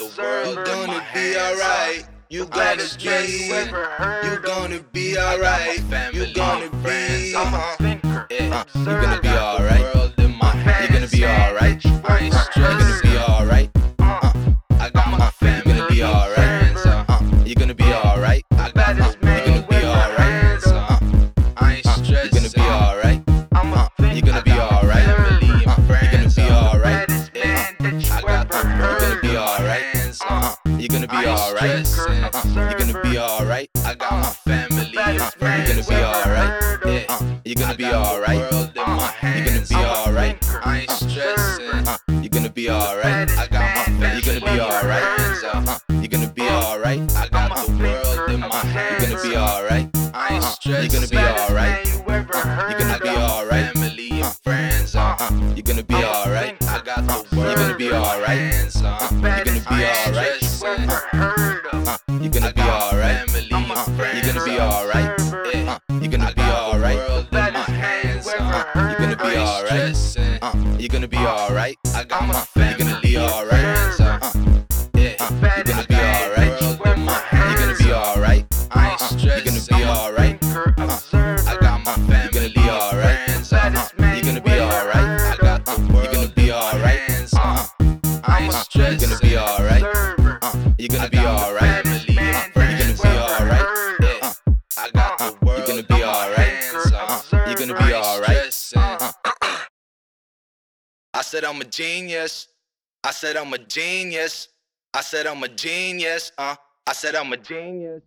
observer. You gonna be alright. You gonna be, you gonna be alright. You gonna be, uh-huh. you gonna be alright. You gonna be alright. You gonna be alright. Uh, I got my family. You gonna be alright. Uh, you gonna be alright. I got my family. You gonna be alright. Uh, uh, you gonna be alright. Uh, you gonna be alright. Alright. Uh, you're gonna be alright. I got my family You're gonna be alright. Yeah. Uh, you're gonna be alright. world in my Uh, hands. you're gonna be alright. I ain't stressing. Uh, you're gonna be alright. I got my family You're gonna be alright. uh, Uh, you're gonna be alright. I got the world in my You're hands. You're gonna be alright. I ain't Uh, stressing. you're gonna be alright. you ever Uh, heard you're gonna be got of. my alright. family and Uh, friends. Uh, Uh, you're gonna be alright. I got the Uh, world you're gonna be alright. Uh, Uh, you're gonna be alright. Gonna be Uh, alright. Uh, you're gonna be alright. world in my Baddest man hands. you Uh, ever you're gonna be I ain't of. alright. Uh, you're gonna be alright. I got I'm my a family You're gonna be alright. Uh, Uh, uh, you're gonna be alright. you World in my ever hands. You're gonna be alright. I ain't Uh, you're gonna be alright. Uh. I got my Uh, you're gonna be alright. Uh, you're gonna be alright. I got Uh, world you're gonna be alright. Uh, Uh, I ain't I'm a stressing. you're gonna be alright. Uh, you're gonna be I said I'm a genius. I said I'm a genius. I said I'm a genius. Uh, I said I'm a genius.